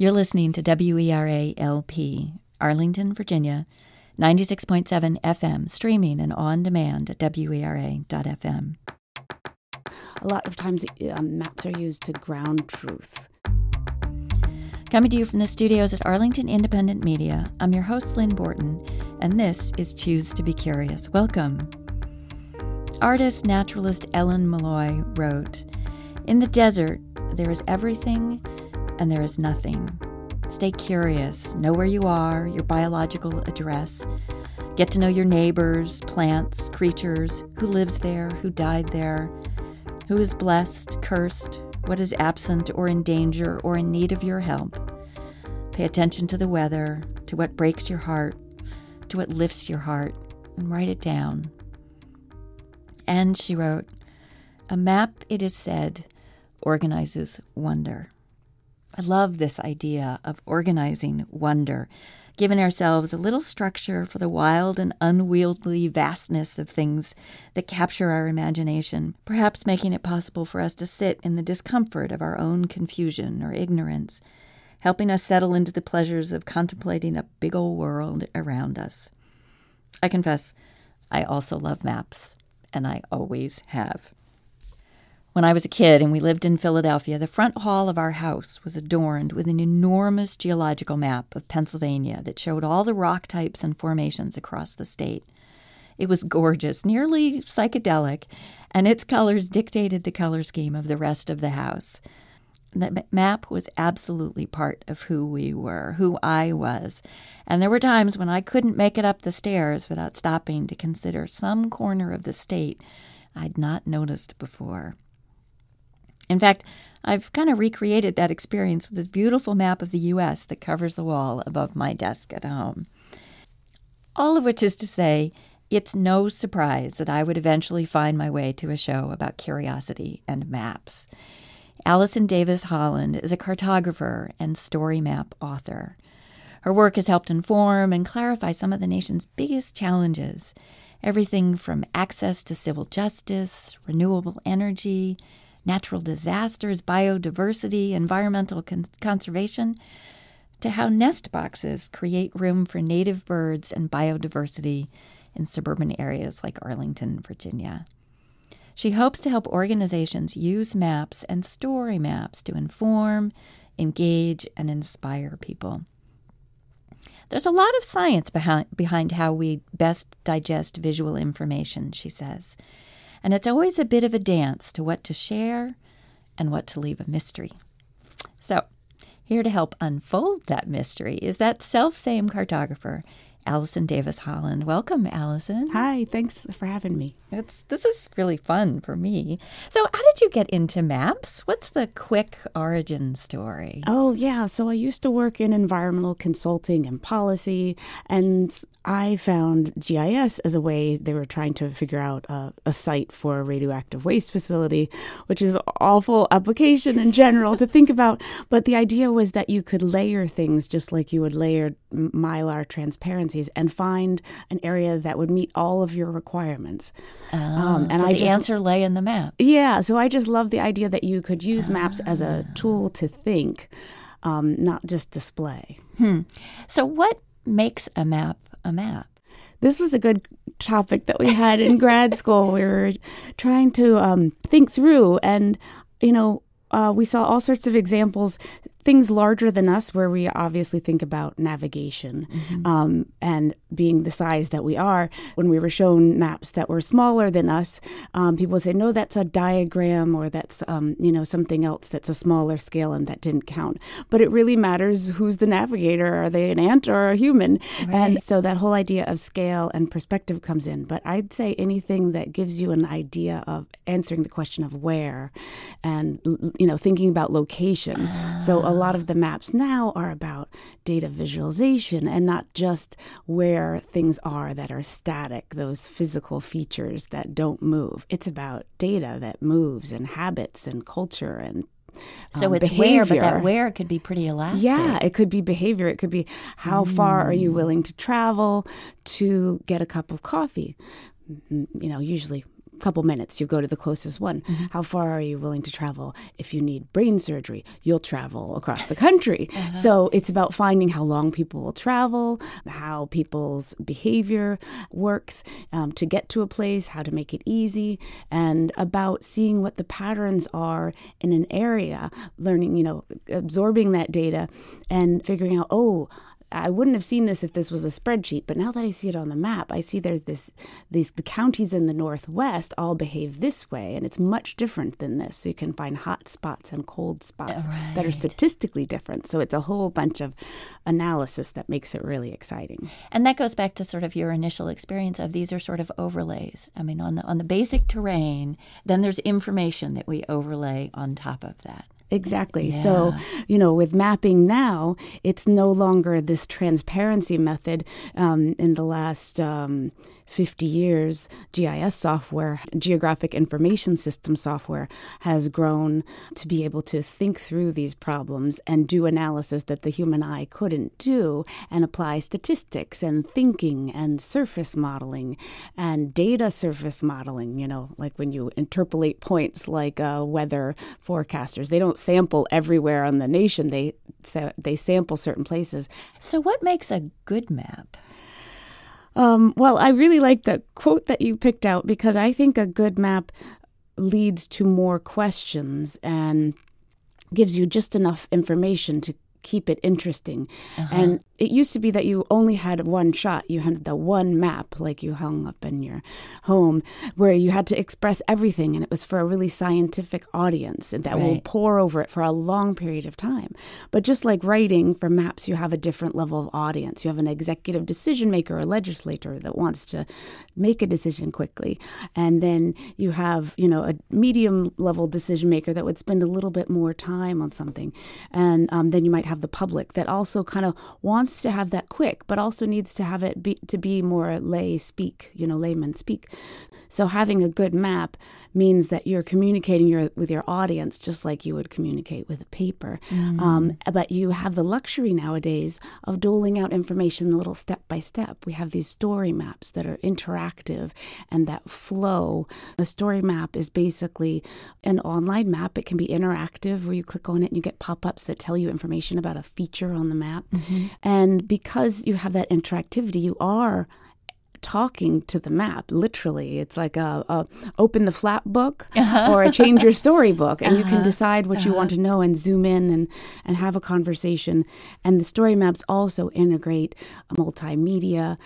You're listening to WERA LP, Arlington, Virginia, 96.7 FM, streaming and on demand at WERA.FM. A lot of times um, maps are used to ground truth. Coming to you from the studios at Arlington Independent Media, I'm your host, Lynn Borton, and this is Choose to Be Curious. Welcome. Artist naturalist Ellen Meloy wrote In the desert, there is everything and there is nothing. Stay curious, know where you are, your biological address. Get to know your neighbors, plants, creatures, who lives there, who died there, who is blessed, cursed, what is absent or in danger or in need of your help. Pay attention to the weather, to what breaks your heart, to what lifts your heart, and write it down. And she wrote, A map, it is said, organizes wonder. I love this idea of organizing wonder, giving ourselves a little structure for the wild and unwieldy vastness of things that capture our imagination, perhaps making it possible for us to sit in the discomfort of our own confusion or ignorance, helping us settle into the pleasures of contemplating the big old world around us. I confess, I also love maps, and I always have. When I was a kid and we lived in Philadelphia, the front hall of our house was adorned with an enormous geological map of Pennsylvania that showed all the rock types and formations across the state. It was gorgeous, nearly psychedelic, and its colors dictated the color scheme of the rest of the house. The map was absolutely part of who we were, who I was. And there were times when I couldn't make it up the stairs without stopping to consider some corner of the state I'd not noticed before. In fact, I've kind of recreated that experience with this beautiful map of the U.S. that covers the wall above my desk at home. All of which is to say, it's no surprise that I would eventually find my way to a show about curiosity and maps. Allison Davis Holland is a cartographer and story map author. Her work has helped inform and clarify some of the nation's biggest challenges everything from access to civil justice, renewable energy, natural disasters, biodiversity, environmental con- conservation, to how nest boxes create room for native birds and biodiversity in suburban areas like Arlington, Virginia. She hopes to help organizations use maps and story maps to inform, engage, and inspire people. There's a lot of science behind, behind how we best digest visual information, she says and it's always a bit of a dance to what to share and what to leave a mystery. So, here to help unfold that mystery is that self same cartographer Allison Davis Holland. Welcome, Allison. Hi, thanks for having me. It's this is really fun for me. So, how did you get into maps? What's the quick origin story? Oh, yeah. So, I used to work in environmental consulting and policy, and I found GIS as a way they were trying to figure out a, a site for a radioactive waste facility, which is an awful application in general to think about. But the idea was that you could layer things just like you would layer mylar transparencies and find an area that would meet all of your requirements. um, and so I the just, answer lay in the map. Yeah, so I just love the idea that you could use maps as a ah. tool to think, um, not just display. Hmm. So, what makes a map a map? This was a good topic that we had in grad school. We were trying to um, think through, and you know, uh, we saw all sorts of examples things larger than us, where we obviously think about navigation mm-hmm. um, and being the size that we are. When we were shown maps that were smaller than us, um, people would say, "No, that's a diagram, or that's um, you know something else that's a smaller scale and that didn't count." But it really matters who's the navigator. Are they an ant or a human? Right. And so that whole idea of scale and perspective comes in. But I'd say anything that gives you an idea of answering the question of where, and you know thinking about location. So a lot of the maps now are about data visualization and not just where things are that are static, those physical features that don't move. It's about data that moves and habits and culture and so um, it's behavior. where, but that where could be pretty elastic. Yeah, it could be behavior. It could be how mm. far are you willing to travel to get a cup of coffee? You know, usually couple minutes, you go to the closest one. Mm-hmm. How far are you willing to travel? If you need brain surgery, you'll travel across the country. Uh-huh. So it's about finding how long people will travel, how people's behavior works um, to get to a place, how to make it easy, and about seeing what the patterns are in an area, learning, you know, absorbing that data and figuring out, oh, I wouldn't have seen this if this was a spreadsheet, but now that I see it on the map, I see there's this these the counties in the northwest all behave this way, and it's much different than this. So you can find hot spots and cold spots right. that are statistically different. So it's a whole bunch of analysis that makes it really exciting. And that goes back to sort of your initial experience of these are sort of overlays. I mean, on the on the basic terrain, then there's information that we overlay on top of that. Exactly. Yeah. So, you know, with mapping now, it's no longer this transparency method. Um, in the last um, 50 years, GIS software, geographic information system software, has grown to be able to think through these problems and do analysis that the human eye couldn't do and apply statistics and thinking and surface modeling and data surface modeling. You know, like when you interpolate points like uh, weather forecasters, they don't sample everywhere on the nation, they, they sample certain places. So, what makes a good map? Um, well, I really like the quote that you picked out because I think a good map leads to more questions and gives you just enough information to keep it interesting. Uh-huh. And it used to be that you only had one shot. You had the one map, like you hung up in your home, where you had to express everything, and it was for a really scientific audience that right. will pore over it for a long period of time. But just like writing for maps, you have a different level of audience. You have an executive decision maker, a legislator that wants to make a decision quickly, and then you have, you know, a medium level decision maker that would spend a little bit more time on something, and um, then you might have the public that also kind of wants to have that quick, but also needs to have it be, to be more lay speak, you know, layman speak. So having a good map means that you're communicating your, with your audience just like you would communicate with a paper. Mm. Um, but you have the luxury nowadays of doling out information a little step by step. We have these story maps that are interactive and that flow. A story map is basically an online map. It can be interactive where you click on it and you get pop ups that tell you information about a feature on the map. Mm-hmm. And because you have that interactivity, you are talking to the map literally it's like a, a open the flap book uh-huh. or a change your story book and uh-huh. you can uh-huh. decide what uh-huh. you want uh-huh. to know and zoom in and, and have a conversation and the story maps also integrate multimedia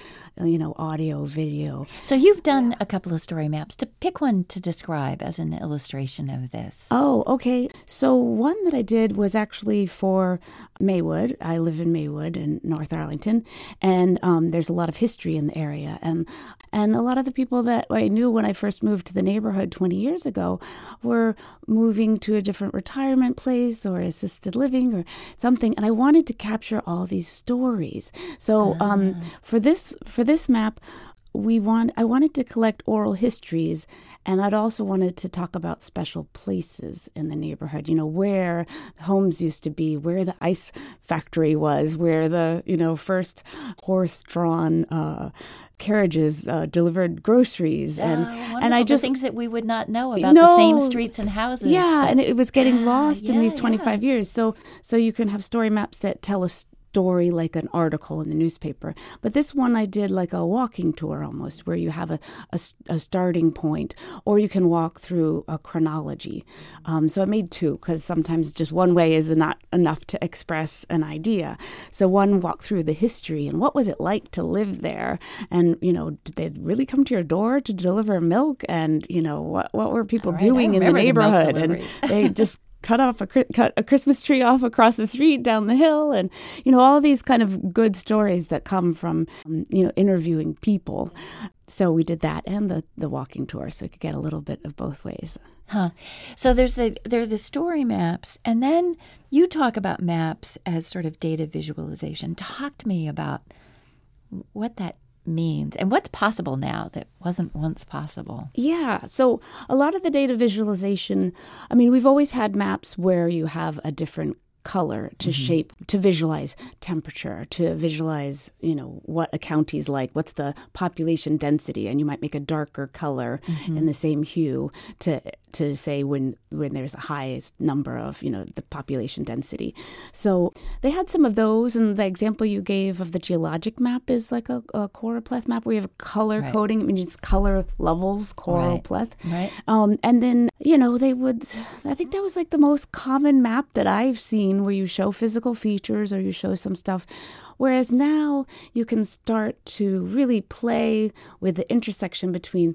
you know audio video so you've done a couple of story maps to pick one to describe as an illustration of this oh okay so one that i did was actually for maywood i live in maywood in north arlington and um, there's a lot of history in the area and and a lot of the people that I knew when I first moved to the neighborhood 20 years ago were moving to a different retirement place or assisted living or something and I wanted to capture all these stories. So um, ah. for this for this map we want I wanted to collect oral histories and I'd also wanted to talk about special places in the neighborhood, you know, where homes used to be, where the ice factory was, where the, you know, first horse drawn uh, carriages uh, delivered groceries and uh, and I just things that we would not know about no, the same streets and houses. Yeah, and it was getting lost yeah, in these 25 yeah. years. So so you can have story maps that tell a story like an article in the newspaper. But this one I did like a walking tour almost, where you have a, a, a starting point, or you can walk through a chronology. Um, so I made two because sometimes just one way is not enough to express an idea. So one walk through the history and what was it like to live there, and you know, did they really come to your door to deliver milk, and you know, what what were people right, doing in the neighborhood, the and they just cut off a cut a Christmas tree off across the street down the hill, and you know all these kind of good stories that come from um, you know interviewing people. So we did that and the the walking tour, so we could get a little bit of both ways. Huh. So there's the there are the story maps, and then you talk about maps as sort of data visualization. Talk to me about what that means and what's possible now that wasn't once possible. Yeah. So, a lot of the data visualization, I mean, we've always had maps where you have a different color to mm-hmm. shape to visualize temperature to visualize you know what a county's like what's the population density and you might make a darker color mm-hmm. in the same hue to to say when when there's the highest number of you know the population density so they had some of those and the example you gave of the geologic map is like a, a choropleth map where you have color Right. coding it means color levels Right. choropleth Right. um, and then, you know, they would, I think that was like the most common map that I've seen where you show physical features or you show some stuff. Whereas now you can start to really play with the intersection between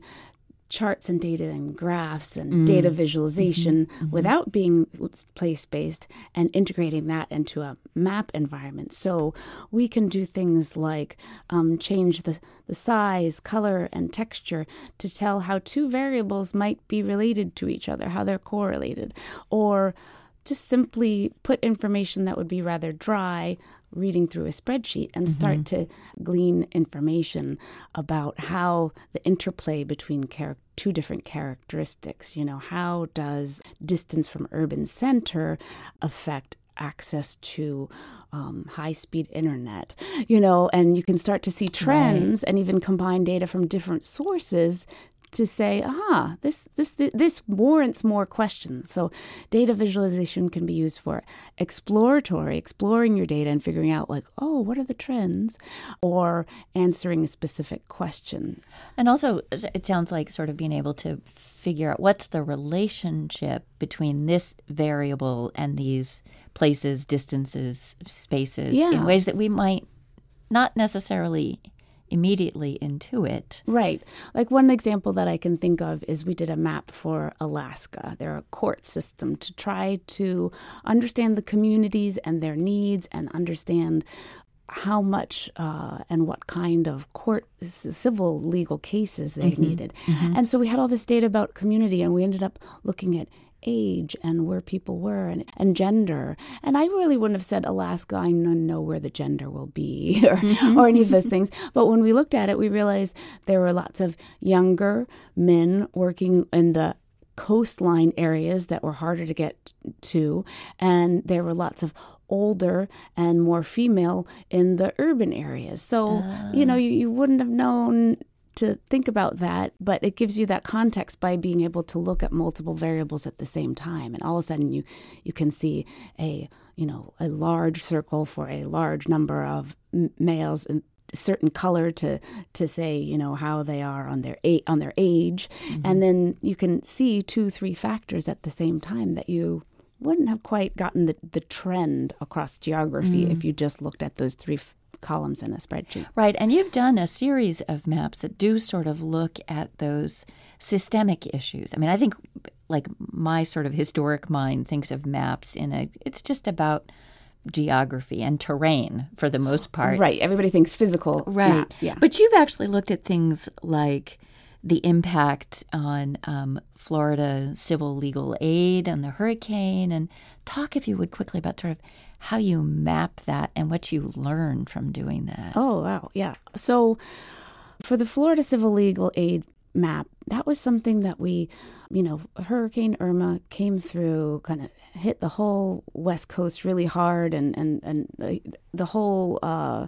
charts and data and graphs and mm. data mm-hmm. visualization mm-hmm. without being place based and integrating that into a map environment. So we can do things like um, change the, the size, color, and texture to tell how two variables might be related to each other, how they're correlated, or just simply put information that would be rather dry reading through a spreadsheet and start to glean information about how the interplay between char- two different characteristics you know how does distance from urban center affect access to um, high speed internet you know? And you can start to see trends and even combine data from different sources to say, aha, this this this warrants more questions. So, data visualization can be used for exploratory, exploring your data and figuring out, like, oh, what are the trends, or answering a specific question. And also, it sounds like sort of being able to figure out what's the relationship between this variable and these places, distances, spaces Yeah. in ways that we might not necessarily immediately intuit. Right. Like one example that I can think of is we did a map for Alaska, their court system, to try to understand the communities and their needs and understand how much uh, and what kind of court civil legal cases they mm-hmm. needed. Mm-hmm. And so we had all this data about community, and we ended up looking at age and where people were and, and gender. And I really wouldn't have said Alaska, I don't know where the gender will be or, mm-hmm. or any of those things. But when we looked at it, we realized there were lots of younger men working in the coastline areas that were harder to get to, and there were lots of older and more female in the urban areas. So, you know, ah. you, you wouldn't have known to think about that, but it gives you that context by being able to look at multiple variables at the same time, and all of a sudden you you can see a you know a large circle for a large number of m- males and certain color to to say you know how they are on their a- on their age, and mm-hmm. then you can see two three factors at the same time that you wouldn't have quite gotten the, the trend across geography mm. if you just looked at those three f- columns in a spreadsheet. Right. And you've done a series of maps that do sort of look at those systemic issues. I mean, I think like my sort of historic mind thinks of maps in a, it's just about geography and terrain for the most part. Right. Everybody thinks physical Right. maps. Yeah. But you've actually looked at things like the impact on um, Florida civil legal aid on the hurricane, and talk, if you would, quickly about sort of how you map that and what you learn from doing that. Oh, wow. Yeah. So for the Florida Civil Legal Aid map, that was something that we, you know, Hurricane Irma came through, kind of hit the whole West Coast really hard, and, and, and the, whole uh,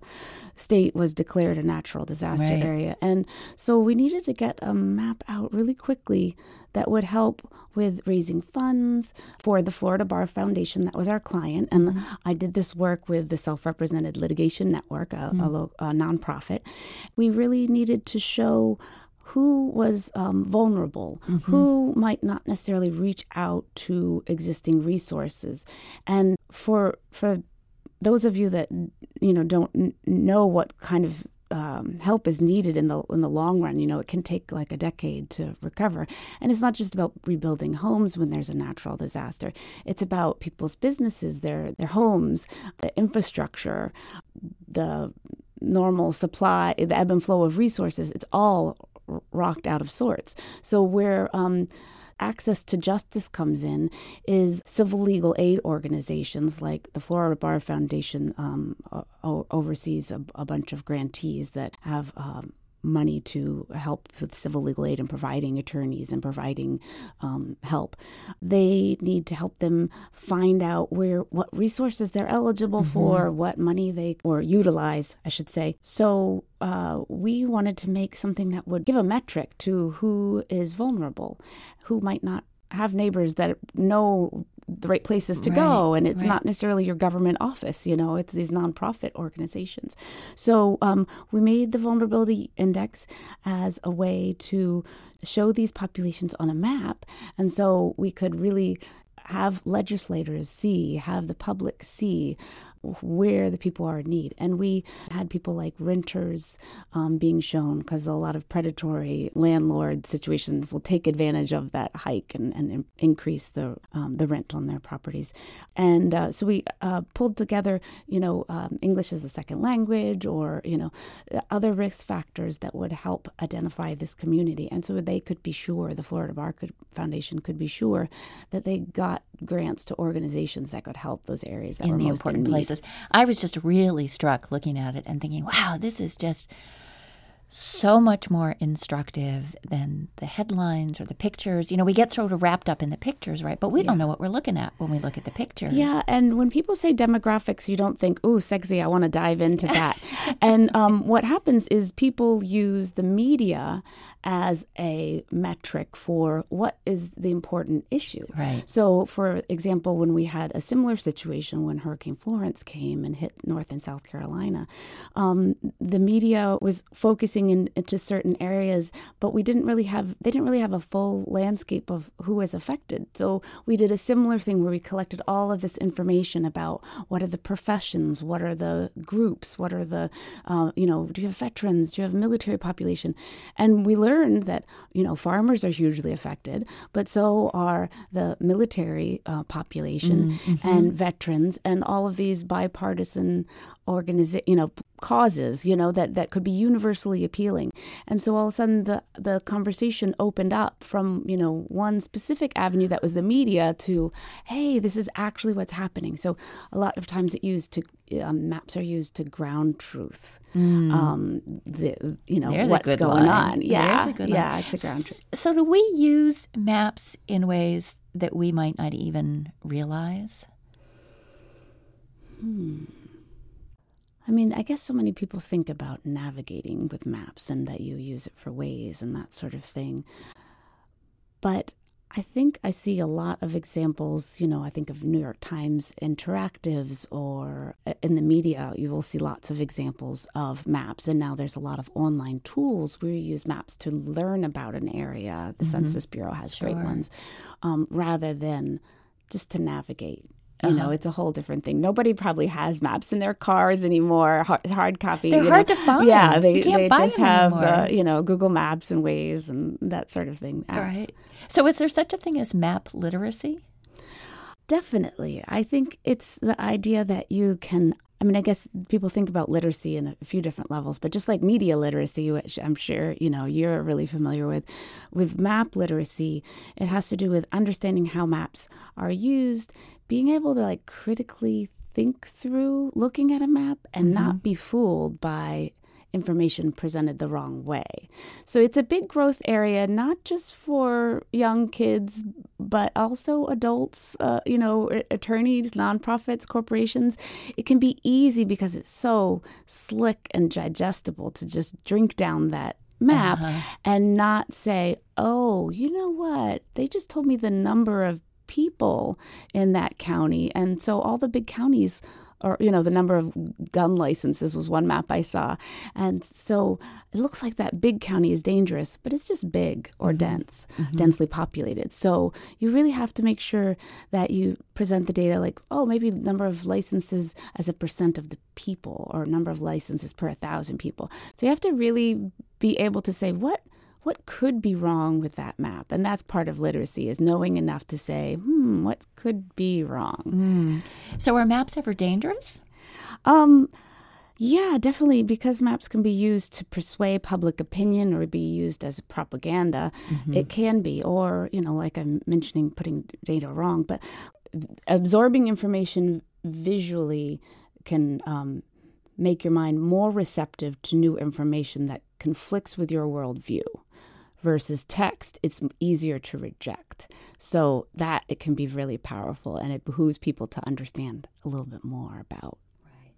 state was declared a natural disaster Right. area. And so we needed to get a map out really quickly that would help with raising funds for the Florida Bar Foundation. That was our client. And I did this work with the Self Represented Litigation Network, a, a, lo- a nonprofit. We really needed to show who was um, vulnerable, who might not necessarily reach out to existing resources. And for, for those of you that you know don't n- know what kind of um, help is needed in the in the long run. You know, it can take like a decade to recover, and it's not just about rebuilding homes when there's a natural disaster. It's about people's businesses, their their homes, the infrastructure, the normal supply, the ebb and flow of resources. It's all rocked out of sorts. So where um, access to justice comes in is civil legal aid organizations like the Florida Bar Foundation um, o- oversees a, a bunch of grantees that have um, money to help with civil legal aid and providing attorneys and providing um, help. They need to help them find out where what resources they're eligible mm-hmm. for, what money they or utilize, I should say. So uh, we wanted to make something that would give a metric to who is vulnerable, who might not have neighbors that know the right places to right, go and it's right. not necessarily your government office you know it's these nonprofit organizations so um, we made the vulnerability index as a way to show these populations on a map and so we could really have legislators see have the public see where the people are in need. And we had people like renters um, being shown because a lot of predatory landlord situations will take advantage of that hike and, and increase the um, the rent on their properties. And uh, so we uh, pulled together, you know, um, English as a second language or you know other risk factors that would help identify this community, and so they could be sure the Florida Bar could, Foundation could be sure that they got grants to organizations that could help those areas that in were the most important in places. I was just really struck looking at it and thinking, wow, this is just so much more instructive than the headlines or the pictures. You know, we get sort of wrapped up in the pictures, right? But we yeah. don't know what we're looking at when we look at the pictures. Yeah, and when people say demographics, you don't think, "Oh, sexy! I want to dive into that." and um, what happens is people use the media as a metric for what is the important issue. Right. So, for example, when we had a similar situation when Hurricane Florence came and hit North and South Carolina, um, the media was focusing in, into certain areas, but we didn't really have they didn't really have a full landscape of who was affected. So we did a similar thing where we collected all of this information about what are the professions, what are the groups, what are the uh, you know, do you have veterans, do you have military population, and we learned learned that you know farmers are hugely affected, but so are the military uh, population mm-hmm. and veterans and all of these bipartisan organiza- you know causes you know that that could be universally appealing and so all of a sudden the the conversation opened up from you know one specific avenue that was the media to hey this is actually what's happening so a lot of times it used to um, maps are used to ground truth mm. um the you know There's what's going line. on yeah yeah line. to ground truth so do we use maps in ways that we might not even realize hmm I mean, I guess so many people think about navigating with maps and that you use it for ways and that sort of thing. But I think I see a lot of examples. You know, I think of New York Times interactives or uh, in the media, you will see lots of examples of maps. And now there's a lot of online tools where you use maps to learn about an area. The mm-hmm. Census Bureau has sure. great ones, um, rather than just to navigate you uh-huh. know, it's a whole different thing. Nobody probably has maps in their cars anymore, hard, hard copy. They're hard know. to find. Yeah, they, they just have, uh, you know, Google Maps and Waze and that sort of thing. Apps. Right. So, is there such a thing as map literacy? Definitely. I think it's the idea that you can I mean, I guess people think about literacy in a few different levels, but just like media literacy, which I'm sure you know you're really familiar with, with map literacy, it has to do with understanding how maps are used, being able to like critically think through looking at a map and mm-hmm. not be fooled by information presented the wrong way. So it's a big growth area, not just for young kids, but also adults, uh, you know, attorneys, nonprofits, corporations. It can be easy because it's so slick and digestible to just drink down that map uh-huh. and not say, oh, you know what? They just told me the number of people in that county. And so all the big counties or you know the number of gun licenses was one map I saw, and so it looks like that big county is dangerous, but it's just big or mm-hmm. dense, mm-hmm. densely populated. So you really have to make sure that you present the data like, oh, maybe number of licenses as a percent of the people, or number of licenses per a thousand people. So you have to really be able to say what what could be wrong with that map? And that's part of literacy is knowing enough to say, hmm, what could be wrong? Mm. So are maps ever dangerous? Um, yeah, definitely, because maps can be used to persuade public opinion or be used as propaganda. Mm-hmm. It can be, or, you know, like I'm mentioning, putting data wrong, but absorbing information visually can um, make your mind more receptive to new information that conflicts with your worldview versus text, it's easier to reject. So that it can be really powerful and it behooves people to understand a little bit more about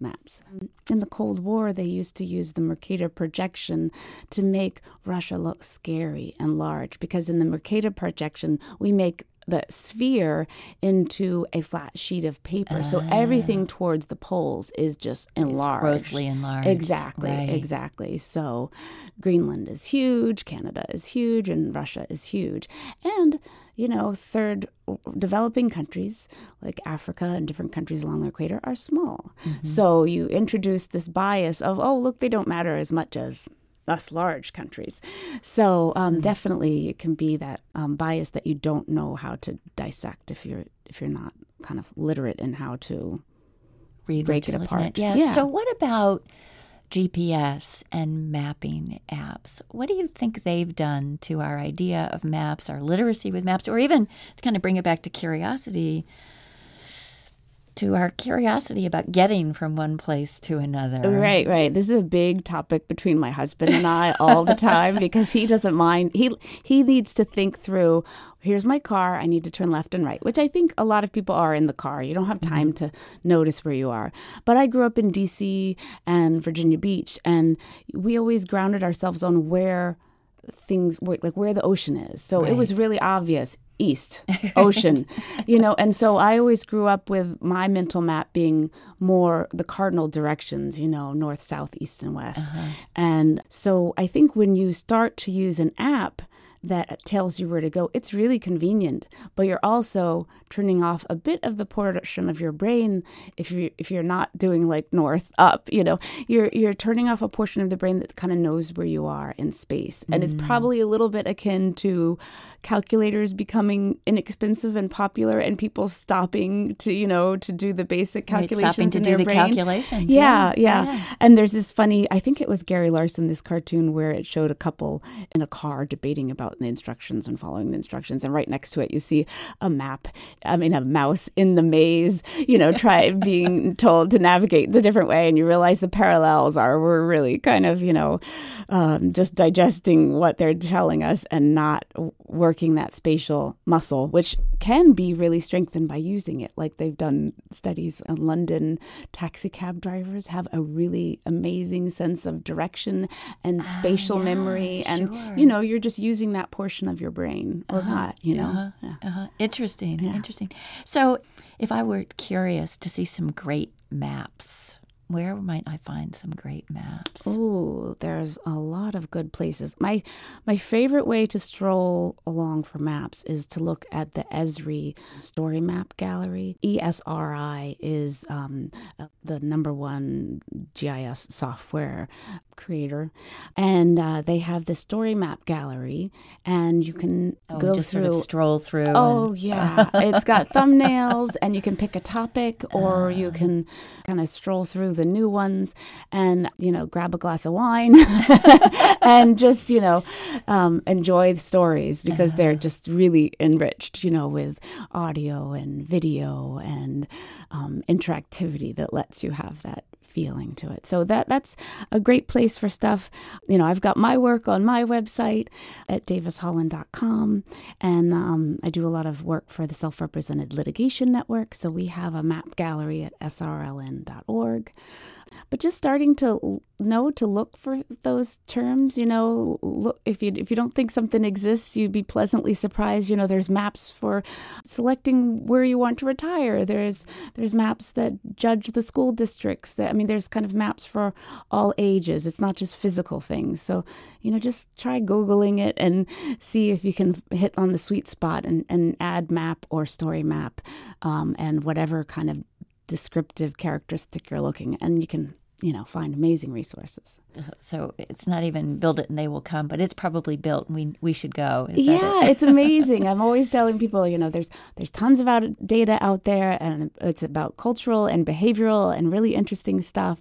maps. In the Cold War, they used to use the Mercator projection to make Russia look scary and large because in the Mercator projection, we make the sphere into a flat sheet of paper. Uh, so ah. everything towards the poles is just enlarged. Grossly enlarged. Exactly, right. exactly. So Greenland is huge, Canada is huge, and Russia is huge. And, you know, third developing countries like Africa and different countries along the equator are small. Mm-hmm. So you introduce this bias of, oh, look, they don't matter as much as us large countries. So um, mm-hmm. definitely, it can be that um, bias that you don't know how to dissect if you're if you're not kind of literate in how to read break it apart. Yeah. yeah. So what about GPS and mapping apps? What do you think they've done to our idea of maps, our literacy with maps, or even to kind of bring it back to curiosity? To our curiosity about getting from one place to another. Right, right. This is a big topic between my husband and I all the time because he doesn't mind. He he needs to think through. Here's my car. I need to turn left and right, which I think a lot of people are in the car. You don't have time mm-hmm. to notice where you are. But I grew up in D.C. and Virginia Beach, and we always grounded ourselves on where things like where the ocean is. So right. it was really obvious east ocean you know and so i always grew up with my mental map being more the cardinal directions you know north south east and west uh-huh. and so i think when you start to use an app that tells you where to go. It's really convenient, but you're also turning off a bit of the portion of your brain if you if you're not doing like north up, you know. You're you're turning off a portion of the brain that kind of knows where you are in space. And mm. it's probably a little bit akin to calculators becoming inexpensive and popular and people stopping to, you know, to do the basic calculations right, stopping to do the brain. calculations. Yeah, yeah, yeah. And there's this funny, I think it was Gary Larson this cartoon where it showed a couple in a car debating about out the instructions and following the instructions. And right next to it, you see a map. I mean, a mouse in the maze. You know, try being told to navigate the different way, and you realize the parallels are we're really kind of you know um, just digesting what they're telling us and not working that spatial muscle, which can be really strengthened by using it. Like they've done studies in London, taxi cab drivers have a really amazing sense of direction and ah, spatial yeah, memory, and sure. you know, you're just using that that portion of your brain or uh-huh. not, you know. Uh-huh. Yeah. Uh-huh. Interesting. Yeah. Interesting. So, if I were curious to see some great maps, where might I find some great maps? Oh, there's a lot of good places. My my favorite way to stroll along for maps is to look at the Esri Story Map Gallery. ESRI is um, the number one GIS software creator, and uh, they have the story map gallery, and you can oh, go just through, sort of stroll through. Oh and... yeah, it's got thumbnails, and you can pick a topic, or uh. you ah. can kind of stroll through the new ones, and you know, grab a glass of wine, and just you know, um, enjoy the stories because they're just really enriched, you know, with audio and video and um, interactivity that lets you have that feeling to it. So that that's a great place for stuff. You know, I've got my work on my website at davisholland.com, and um, I do a lot of work for the Self Represented Litigation Network. So we have a map gallery at srln.org but just starting to know to look for those terms you know look if you if you don't think something exists you'd be pleasantly surprised. You know there's maps for selecting where you want to retire. There's there's maps that judge the school districts that i mean there's kind of maps for all ages. It's not just physical things. So you know just try googling it and see if you can hit on the sweet spot and, and add map or story map um, and whatever kind of descriptive characteristic you're looking and you can you know find amazing resources. So it's not even build it and they will come but it's probably built and we we should go Is yeah it? it's amazing. I'm always telling people you know there's there's tons of out data out there and it's about cultural and behavioral and really interesting stuff.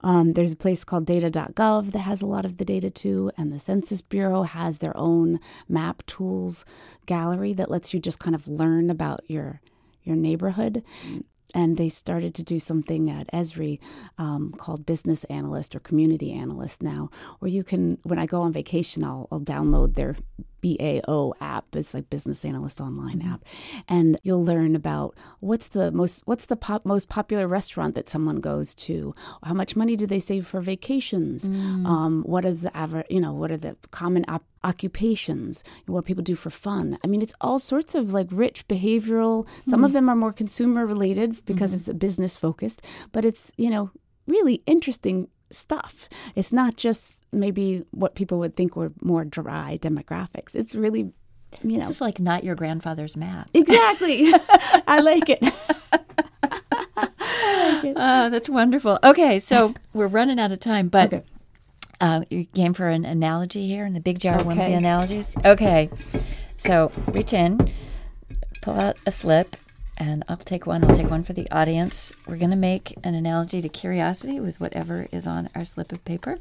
Um, there's a place called data.gov that has a lot of the data too and the census bureau has their own map tools gallery that lets you just kind of learn about your your neighborhood and they started to do something at Esri um, called Business Analyst or Community Analyst now, where you can, when I go on vacation, I'll, I'll download their BAO app. It's like Business Analyst Online mm-hmm. app, and you'll learn about what's the most what's the pop, most popular restaurant that someone goes to. How much money do they save for vacations? Mm. Um, what is the average? You know, what are the common op- occupations? What people do for fun? I mean, it's all sorts of like rich behavioral. Some mm. of them are more consumer related because mm-hmm. it's business focused, but it's you know really interesting stuff. It's not just maybe what people would think were more dry demographics. It's really, you know. This is like not your grandfather's map. Exactly. I like it. Oh, that's wonderful. Okay, so we're running out of time, but okay. Uh, you game for an analogy here in the big jar. Okay. One of the analogies. Okay, so reach in, pull out a slip, and I'll take one. I'll take one for the audience. We're going to make an analogy to curiosity with whatever is on our slip of paper.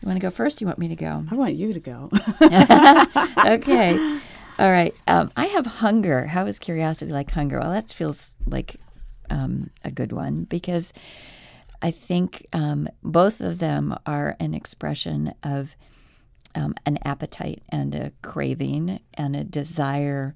You want to go first? you want me to go? I want you to go. okay. All right. Um, I have hunger. How is curiosity like hunger? Well, that feels like um, a good one because I think um, both of them are an expression of um, an appetite and a craving and a desire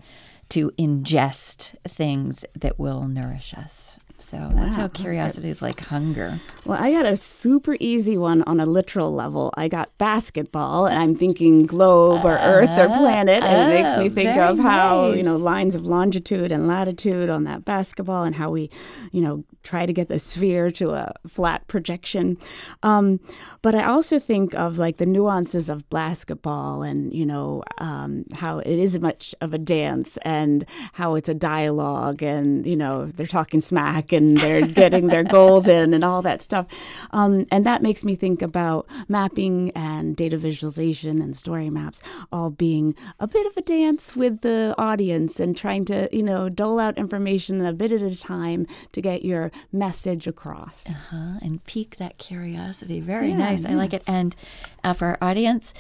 to ingest things that will nourish us. So that's wow, how curiosity that's is like hunger. Well, I got a super easy one on a literal level. I got basketball, and I'm thinking globe or Earth or uh, planet, and it makes me oh, think of how nice. you know lines of longitude and latitude on that basketball, and how we, you know, try to get the sphere to a flat projection. Um, but I also think of like the nuances of basketball, and you know um, how it is much of a dance, and how it's a dialogue, and you know they're talking smack and they're getting their goals in and all that stuff. Um, and that makes me think about mapping and data visualization and story maps all being a bit of a dance with the audience and trying to, you know, dole out information a bit at a time to get your message across. Uh-huh. And pique that curiosity. Very yeah, nice. Yeah. I like it. And uh, for our audience,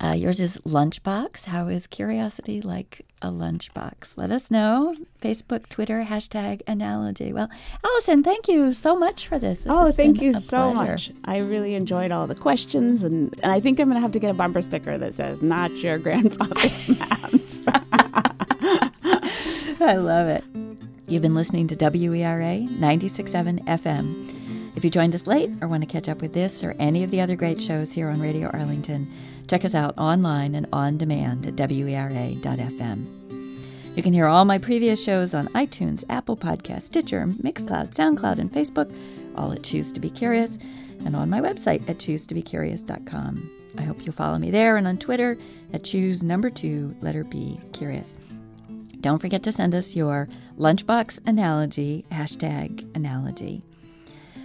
uh, yours is Lunchbox. How is curiosity like a lunchbox? Let us know. Facebook, Twitter, hashtag analogy. Well, Allison, thank you so much for this. this oh, thank you so much. I really enjoyed all the questions, and, and I think I'm going to have to get a bumper sticker that says, Not your grandfather's maps. I love it. You've been listening to WERA 96.7 FM. If you joined us late or want to catch up with this or any of the other great shows here on Radio Arlington, Check us out online and on demand at WERA.fm. You can hear all my previous shows on iTunes, Apple Podcasts, Stitcher, Mixcloud, SoundCloud, and Facebook, all at Choose to Be Curious, and on my website at choosetobecurious.com. I hope you'll follow me there and on Twitter at choose number two, letter B, curious. Don't forget to send us your lunchbox analogy, hashtag analogy.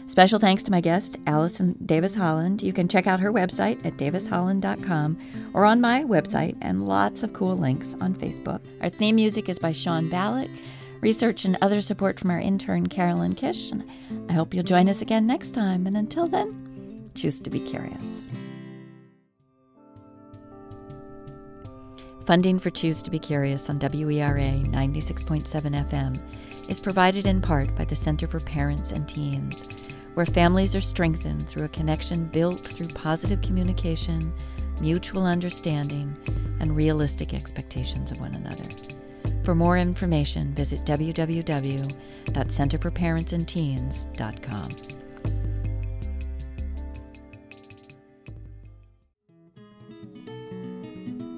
Special thanks to my guest, Allison Davis Holland. You can check out her website at davisholland.com or on my website, and lots of cool links on Facebook. Our theme music is by Sean Ballack. Research and other support from our intern, Carolyn Kish. And I hope you'll join us again next time. And until then, choose to be curious. Funding for Choose to Be Curious on WERA 96.7 FM is provided in part by the Center for Parents and Teens where families are strengthened through a connection built through positive communication, mutual understanding, and realistic expectations of one another. For more information, visit www.centerforparentsandteens.com.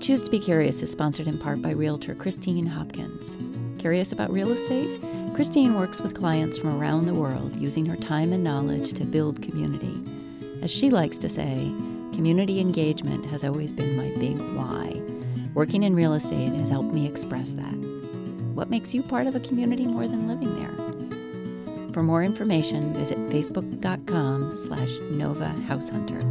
Choose to Be Curious is sponsored in part by Realtor Christine Hopkins. Curious about real estate? Christine works with clients from around the world using her time and knowledge to build community. As she likes to say, community engagement has always been my big why. Working in real estate has helped me express that. What makes you part of a community more than living there? For more information, visit facebook.com slash Nova House Hunter.